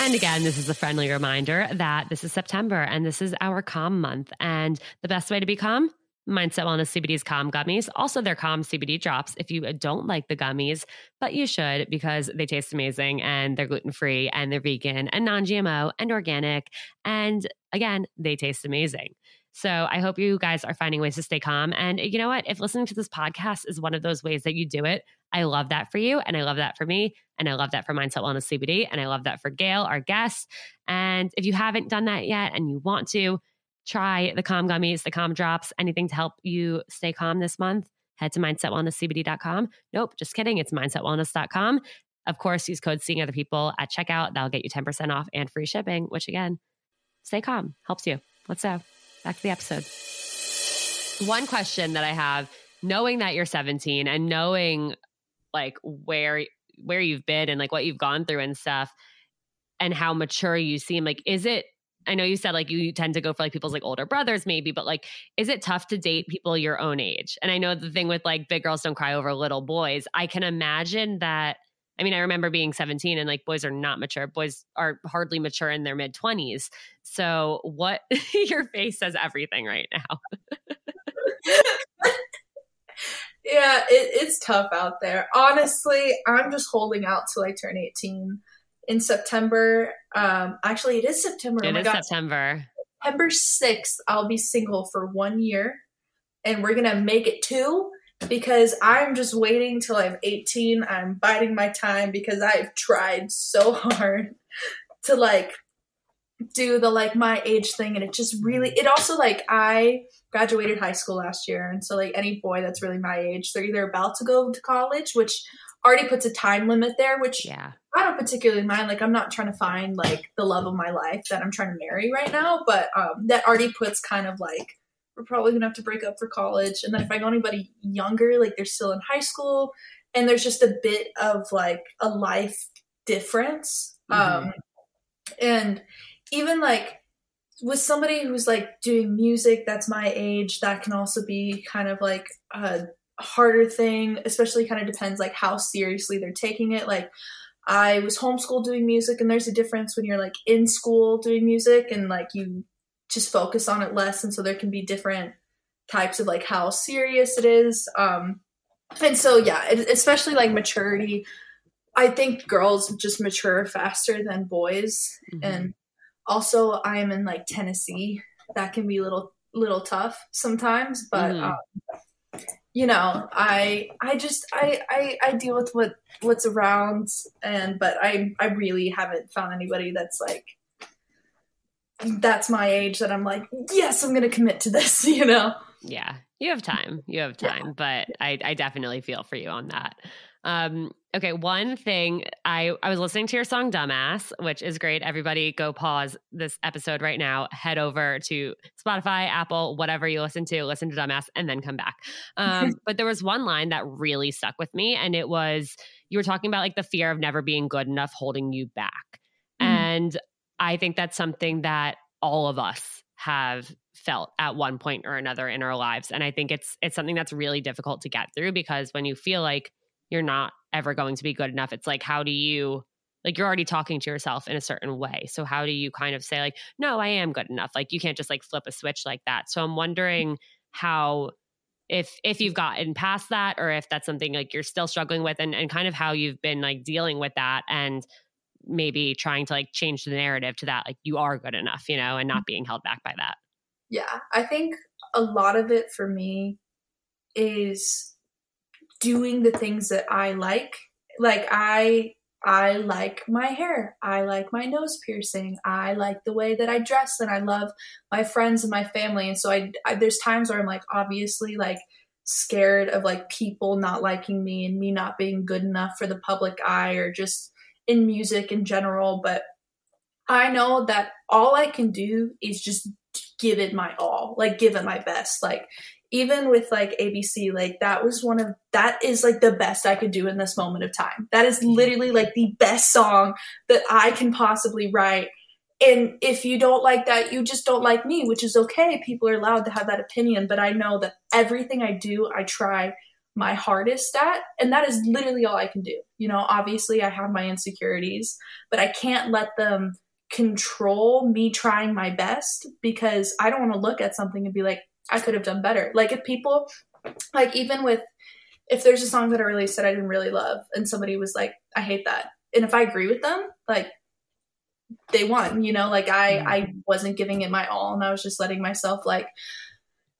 and again, this is a friendly reminder that this is September and this is our calm month. And the best way to be calm, Mindset Wellness CBD's calm gummies. Also, their calm CBD drops if you don't like the gummies, but you should because they taste amazing and they're gluten free and they're vegan and non GMO and organic. And again, they taste amazing. So I hope you guys are finding ways to stay calm. And you know what? If listening to this podcast is one of those ways that you do it, I love that for you. And I love that for me. And I love that for Mindset Wellness CBD. And I love that for Gayle, our guest. And if you haven't done that yet and you want to, try the calm gummies, the calm drops, anything to help you stay calm this month, head to mindsetwellnesscbd.com. Nope, just kidding. It's mindsetwellness.com. Of course, use code seeing other people at checkout. That'll get you 10% off and free shipping, which again, stay calm, helps you. Let's go. Back to the episode. One question that I have, knowing that you're 17 and knowing like where where you've been and like what you've gone through and stuff and how mature you seem, like is it I know you said like you tend to go for like people's like older brothers maybe, but like is it tough to date people your own age? And I know the thing with like big girls don't cry over little boys. I can imagine that I mean, I remember being 17 and like boys are not mature. Boys are hardly mature in their mid 20s. So, what your face says everything right now. Yeah, it, it's tough out there. Honestly, I'm just holding out till I turn 18 in September. Um, actually, it is September. oh It my is God. September. September 6th, I'll be single for one year, and we're gonna make it two because I'm just waiting till I'm 18. I'm biding my time because I've tried so hard to like do the like my age thing, and it just really, it also like I graduated high school last year, and so like any boy that's really my age, they're either about to go to college, which already puts a time limit there, which Yeah. I don't particularly mind. Like, I'm not trying to find like the love of my life that I'm trying to marry right now, but um, that already puts kind of like we're probably gonna have to break up for college. And then if I know anybody younger, like they're still in high school, and there's just a bit of like a life difference. Um, and even like with somebody who's like doing music that's my age, that can also be kind of like a harder thing, especially kind of depends like how seriously they're taking it. Like I was homeschooled doing music and there's a difference when you're like in school doing music and like you just focus on it less and so there can be different types of like how serious it is. Um and so yeah, it, especially like maturity. I think girls just mature faster than boys Mhm. and also I am in like Tennessee. That can be a little little tough sometimes, but Mhm. um, you know, I I just I, I I deal with what what's around, and but I I really haven't found anybody that's like that's my age that I'm like yes I'm gonna commit to this. You know. Yeah, you have time. You have Yeah. time, but I, I definitely feel for you on that. Um, okay, one thing I I was listening to your song "Dumbass," which is great. Everybody, go pause this episode right now. Head over to Spotify, Apple, whatever you listen to. Listen to "Dumbass" and then come back. Um, but there was one line that really stuck with me, and it was you were talking about like the fear of never being good enough holding you back, Mhm. and I think that's something that all of us have felt at one point or another in our lives and i think it's it's something that's really difficult to get through because when you feel like you're not ever going to be good enough it's like how do you like you're already talking to yourself in a certain way. So how do you kind of say like, no, I am good enough? Like you can't just like flip a switch like that. So I'm wondering how if if you've gotten past that or if that's something like you're still struggling with and, and kind of how you've been like dealing with that and maybe trying to like change the narrative to that like you are good enough you know and not mm-hmm. being held back by that yeah i think a lot of it for me is doing the things that i like like i I like my hair. I like my nose piercing. I like the way that I dress and I love my friends and my family. And so I, I, there's times where I'm like obviously like scared of like people not liking me and me not being good enough for the public eye or just in music in general, but I know that all I can do is just give it my all, like give it my best. Like even with like ABC, like that was one of that is like the best I could do in this moment of time. That is mm-hmm. literally like the best song that I can possibly write. And if you don't like that, you just don't like me, which is okay. People are allowed to have that opinion, but I know that everything I do, I try my hardest at, and that is literally all I can do. You know, obviously I have my insecurities, but I can't let them control me trying my best because I don't want to look at something and be like, I could have done better. Like if people, like even with, if there's a song that I released that I didn't really love and somebody was like, I hate that. And if I agree with them, like they won, you know, like I, I mm-hmm. wasn't giving it my all and I was just letting myself like,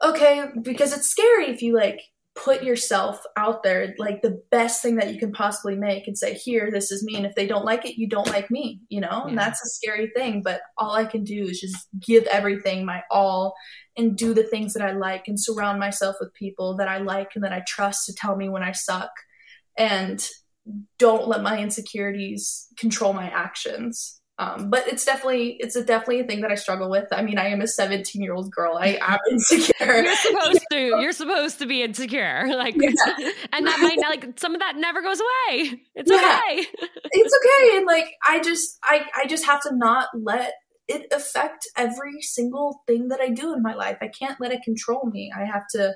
okay, because it's scary if you like put yourself out there like the best thing that you can possibly make and say here this is me. And if they don't like it you don't like me you know? Yeah. and that's a scary thing but all i can do is just give everything my all and do the things that i like and surround myself with people that i like and that i trust to tell me when i suck and don't let my insecurities control my actions um, but it's definitely it's a definitely a thing that I struggle with. I mean, I am a 17 year old girl. I am insecure. You're supposed to. You're supposed to be insecure. Like, yeah. and that might not, like some of that never goes away. It's yeah. okay. it's okay. And like, I just I I just have to not let it affect every single thing that I do in my life. I can't let it control me. I have to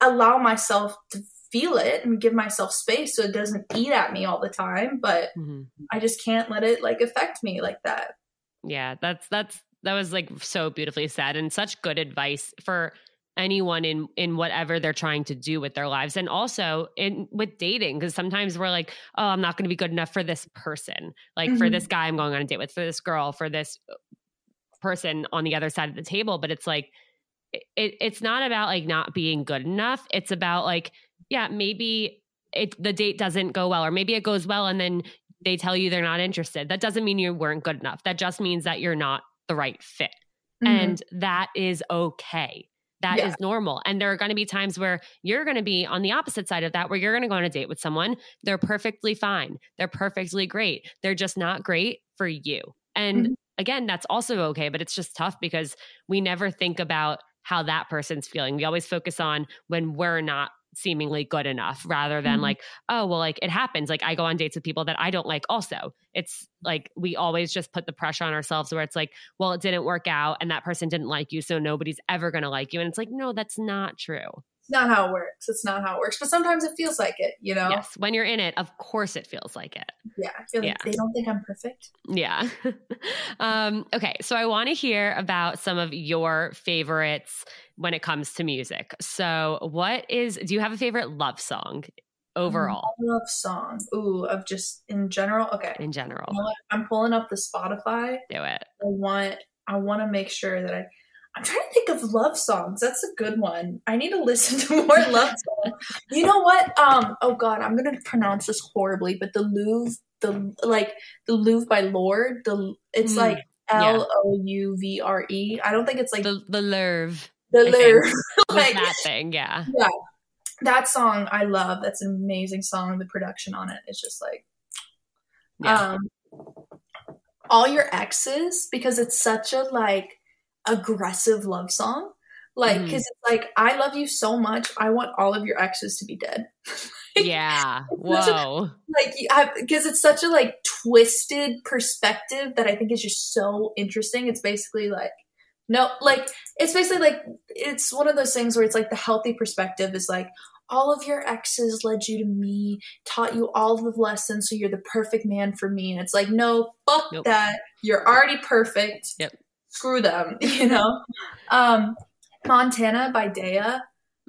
allow myself to feel it and give myself space so it doesn't eat at me all the time but mm-hmm. i just can't let it like affect me like that. Yeah that's that's that was like so beautifully said and such good advice for anyone in in whatever they're trying to do with their lives. And also in with dating because sometimes we're like oh i'm not going to be good enough for this person. Like mm-hmm. for this guy i'm going on a date with for this girl for this person on the other side of the table. But it's like it, it's not about like not being good enough. It's about like yeah, maybe it the date doesn't go well, or maybe it goes well and then they tell you they're not interested. That doesn't mean you weren't good enough. That just means that you're not the right fit. Mm-hmm. And that is okay. That yeah. is normal. And there are going to be times where you're going to be on the opposite side of that, where you're going to go on a date with someone. They're perfectly fine. They're perfectly great. They're just not great for you. And mm-hmm. again, that's also okay, but it's just tough because we never think about how that person's feeling. We always focus on when we're not seemingly good enough rather than mm-hmm. like oh well like it happens like i go on dates with people that i don't like also. It's like we always just put the pressure on ourselves where it's like well it didn't work out and that person didn't like you so nobody's ever going to like you. And it's like no that's not true. It's not how it works. It's not how it works but sometimes it feels like it you know? Yes when you're in it of course it feels like it. Yeah i feel like yeah. they don't think i'm perfect. Yeah. Um okay so i want to hear about some of your favorites when it comes to music. So, what is do you have a favorite love song overall? Love song. Ooh, of just in general. Okay. In general. You know I'm pulling up the Spotify. Do it. I want I want to make sure that I I'm trying to think of love songs. That's a good one. I need to listen to more love songs. You know what? Um, oh god, I'm gonna pronounce this horribly, but the Louvre, the like the Louvre by Lorde, the it's mm, like L O U V R E. I don't think it's like the the Louvre the lyrics like that thing yeah. yeah. That song i love. That's an amazing song the production on it. Is just like yeah. um all your exes because it's such a like aggressive love song. Like because mm. it's like i love you so much i want all of your exes to be dead. Yeah. whoa a, like because it's such a like twisted perspective that i think is just so interesting. It's basically like no, like it's basically like it's one of those things where it's like the healthy perspective is like all of your exes led you to me, taught you all the lessons, so you're the perfect man for me. And it's like, no, fuck Nope. that. You're already perfect. Yep. Screw them, you know? um, Montana by Dea.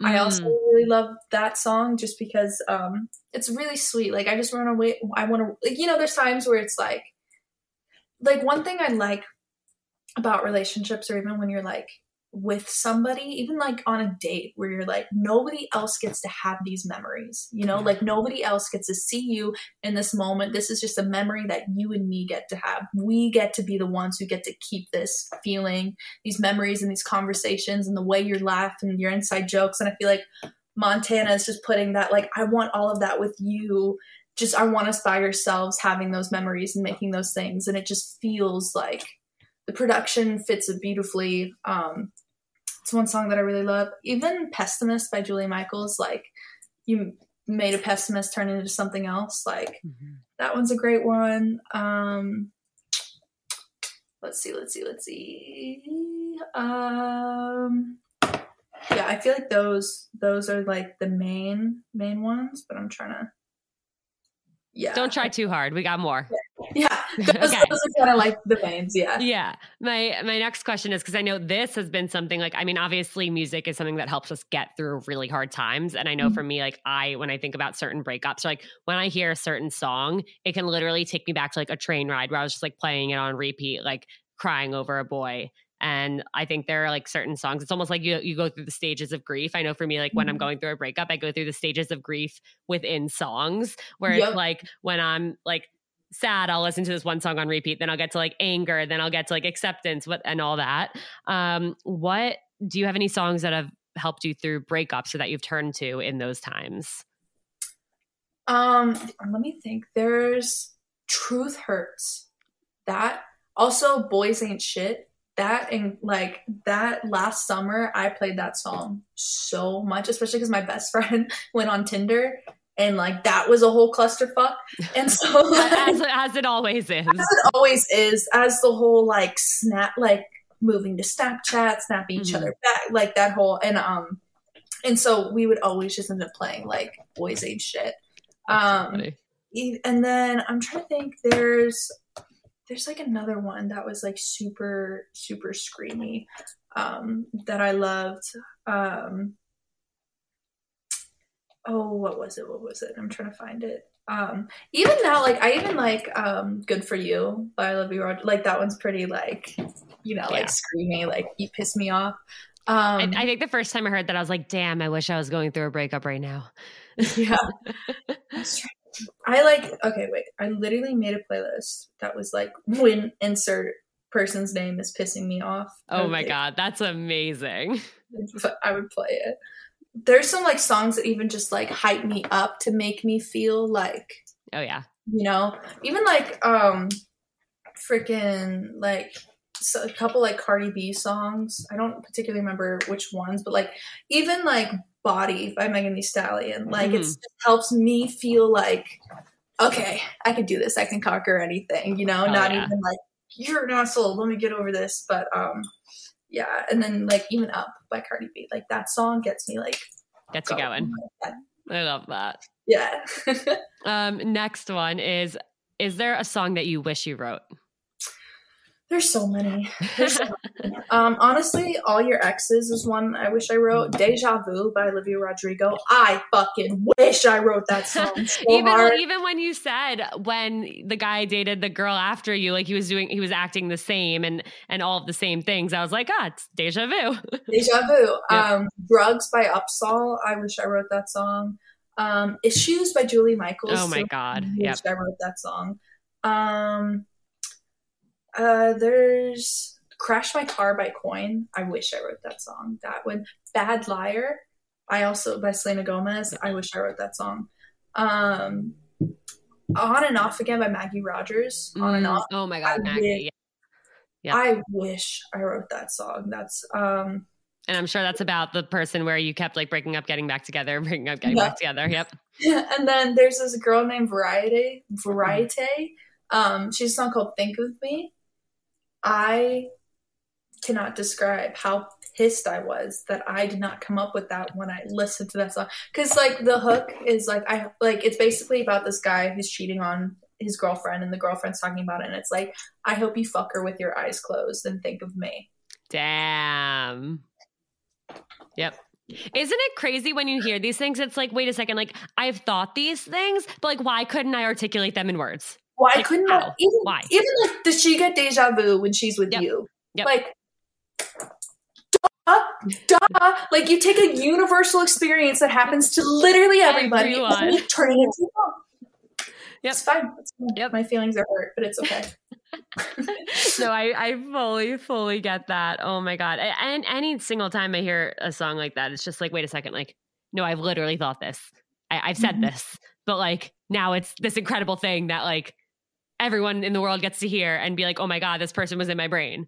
I also Mm. really love that song just because um, it's really sweet. Like I just want to wait. I want to, like, you know, there's times where it's like, like one thing I like about relationships, or even when you're like with somebody, even like on a date where you're like, nobody else gets to have these memories, you know, Yeah. like nobody else gets to see you in this moment. This is just a memory that you and me get to have. We get to be the ones who get to keep this feeling, these memories and these conversations and the way you laugh and your inside jokes. And I feel like Montana is just putting that, like, I want all of that with you. Just, I want us by ourselves having those memories and making those things. And it just feels like the production fits it beautifully. Um, it's one song that I really love. Even Pessimist by Julia Michaels, like, you made a pessimist turn into something else. Like, Mhm. that one's a great one. Um, let's see, let's see, let's see. Um, yeah, I feel like those those are like the main main ones, but I'm trying to. Yeah, Don't try too hard. We got more. Yeah, those, Okay. those are kind of like the mains. Yeah. Yeah. My my next question is because I know this has been something like I mean obviously music is something that helps us get through really hard times and I know Mhm. for me like I when I think about certain breakups like when I hear a certain song it can literally take me back to like a train ride where I was just like playing it on repeat like crying over a boy and I think there are like certain songs it's almost like you you go through the stages of grief. I know for me like when I'm Mhm. going through a breakup I go through the stages of grief within songs where Yep. it's like when I'm like sad i'll listen to this one song on repeat then i'll get to like anger then i'll get to like acceptance what and all that um what do you have any songs that have helped you through breakups or that you've turned to in those times Um, let me think. There's Truth Hurts. That also Boys Ain't Shit. That and like that last summer I played that song so much, especially because my best friend went on Tinder and like that was a whole clusterfuck. And so as, as it always is as it always is, as the whole like snap, like moving to Snapchat, snapping each Mhm. other back, like that whole and um, and so we would always just end up playing like boys ain't shit. Um, and then I'm trying to think. There's there's like another one that was like super super screamy um, that I loved. Um, oh, what was it? What was it? I'm trying to find it. Um, even now, like I even like um, "Good for You" by Olivia Rodrigo. Like that one's pretty like you know Yeah. like screamy. Like you piss me off. I, Um, I think the first time i heard that i was like damn i wish i was going through a breakup right now yeah. I like okay, wait. I literally made a playlist that was like when insert person's name is pissing me off. Oh my god that's amazing I would play it. There's some like songs that even just like hype me up to make me feel like oh yeah you know, even like um freaking like so a couple like Cardi B songs. I don't particularly remember which ones, but like even like Body by Megan Thee Stallion. Like it's, it helps me feel like okay, I can do this. I can conquer anything, you know, Oh, not yeah. even like you're an asshole. Let me get over this. But um yeah, and then like even Up by Cardi B. Like that song gets me like gets you going going. i love that Yeah. um next one is is there a song that you wish you wrote There's so many. There's so many. Um, honestly, All Your Exes is one I wish I wrote. Deja Vu by Olivia Rodrigo. I fucking wish I wrote that song so even hard. even when you said when the guy dated the girl after you, like he was doing, he was acting the same and and all of the same things. I was like, ah, it's deja vu. Deja Vu. Yeah. Um, Drugs by Upsahl. I wish I wrote that song. Um, Issues by Julia Michaels. oh my too. god, wish I wrote that song. Um, uh, there's Crash My Car by Coin. I wish I wrote that song. That one. Bad Liar. I also by Selena Gomez. I wish I wrote that song. Um, On and Off Again by Maggie Rogers. On and Mm, Off. Oh my I god, Maggie. Yeah. I wish I wrote that song. That's um And I'm sure that's about the person where you kept like breaking up, getting back together, breaking up, getting Yeah. back together. Yep. and then there's this girl named Variety. Variety. Um, she has a song called "Think of Me." I cannot describe how pissed I was that I did not come up with that when I listened to that song. Because like the hook is like I like it's basically about this guy who's cheating on his girlfriend and the girlfriend's talking about it and it's like I hope you fuck her with your eyes closed and think of me. Damn. Yep. Isn't it crazy when you hear these things? It's like, wait a second, like I've thought these things, but like why couldn't I articulate them in words? Why Like, couldn't how? I even Why? even like does she get deja vu when she's with Yep. you? Yep. Like duh, duh. Like you take a universal experience that happens to literally everybody Everyone. and you turn it into a. Yep. It's fine. It's fine. Yep. My feelings are hurt, but it's okay. no, I, I fully, fully get that. Oh my God. And any single time I hear a song like that, it's just like, wait a second, like, no, I've literally thought this. I, I've said Mhm. this, but like now it's this incredible thing that like everyone in the world gets to hear and be like, oh my God, this person was in my brain.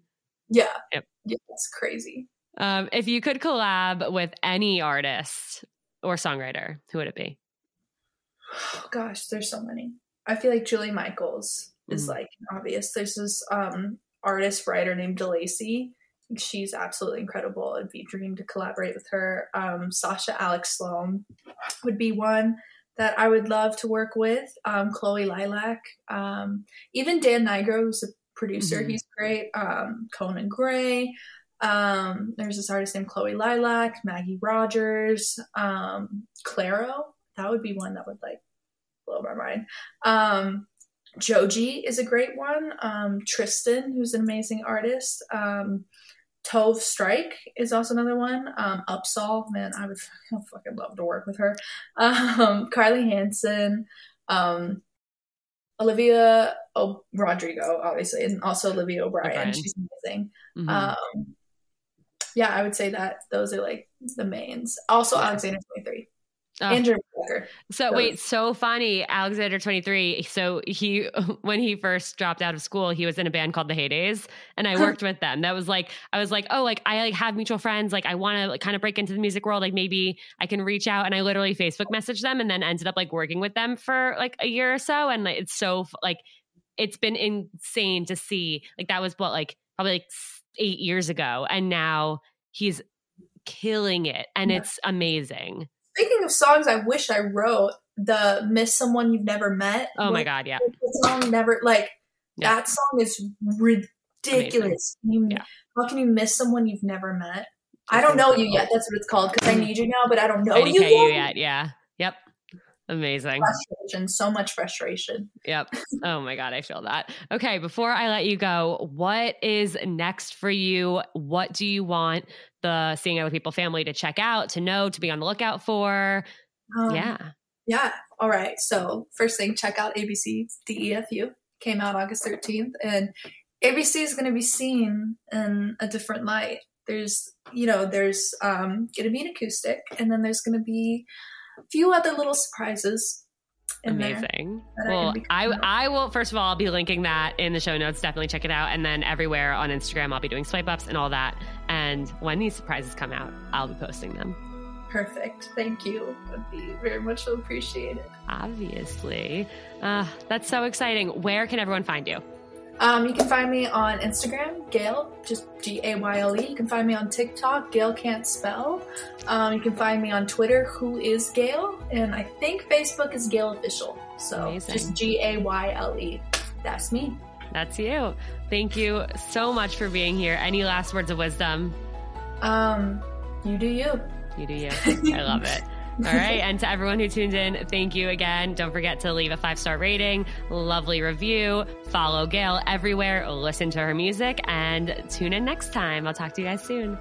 Yeah. Yep. Yeah, it's crazy. Um, if you could collab with any artist or songwriter, who would it be? Oh, gosh, there's so many. I feel like Julia Michaels is Mhm. like obvious. There's this um artist writer named Delacey. She's absolutely incredible. It'd be a dream to collaborate with her. Um, Sasha Alex Sloan would be one that I would love to work with. Um, Chloe Lilac, um, even Dan Nigro, who's a producer. Mhm. He's great. Um, Conan Gray. Um, there's this artist named Chloe Lilac, Maggie Rogers, um, Clairo. That would be one that would like blow my mind. Um, Joji is a great one. Um, Tristan, who's an amazing artist. Tove Styrke is also another one. Um, Upsahl, man, I would fucking love to work with her. Um, Carlie Hanson, um, Olivia o- Rodrigo, obviously, and also Olivia O'Brien. O'Brien. She's amazing. Mhm. Um, yeah, I would say that those are like the mains. Also, Yeah. Alexander Twenty Three, Oh. Andrew. So Those- wait, so funny. Alexander 23. So he when he first dropped out of school, he was in a band called the Heydays and I worked with them. That was like I was like, "Oh, like I like have mutual friends, like I want to like, kind of break into the music world, like maybe I can reach out." And I literally Facebook messaged them and then ended up like working with them for like a year or so and like it's so like it's been insane to see. Like that was what like probably like 8 years ago and now he's killing it and Yeah. it's amazing. Speaking of songs I wish I wrote, the Miss Someone You've Never Met. Oh my god, yeah. The song never like Yeah. that song is ridiculous. You, Yeah. How can you miss someone you've never met? I don't know you yet. That's what it's called because I need you now, but I don't know you yet. you yet. Yeah. Yep. Amazing. Frustration, so much frustration. Yep. Oh my God, I feel that. Okay, before I let you go, what is next for you? What do you want the Seeing Other People family to check out, to know, to be on the lookout for? Um, yeah. Yeah. All right. So first thing, check out ABC DEFU. Came out August 13th, and ABC is going to be seen in a different light. There's, you know, there's um, going to be an acoustic, and then there's going to be a few other little surprises. Amazing. Well, I. I will first of all I'll be linking that in the show notes. Definitely check it out, and then everywhere on Instagram I'll be doing swipe ups and all that. And when these surprises come out, I'll be posting them. Perfect. Thank you. Would be very much appreciated. Obviously, uh, that's so exciting. Where can everyone find you? Um, you can find me on Instagram, Gayle, just G A Y L E. You can find me on TikTok, Gayle Can't Spell. Um, you can find me on Twitter, Who is Gayle? And I think Facebook is Gayle Official. So Amazing. just G A Y L E. That's me. That's you. Thank you so much for being here. Any last words of wisdom? Um, you do you. You do you. I love it. All right. And to everyone who tuned in, thank you again. Don't forget to leave a five star rating, lovely review, follow Gayle everywhere, listen to her music, and tune in next time. I'll talk to you guys soon.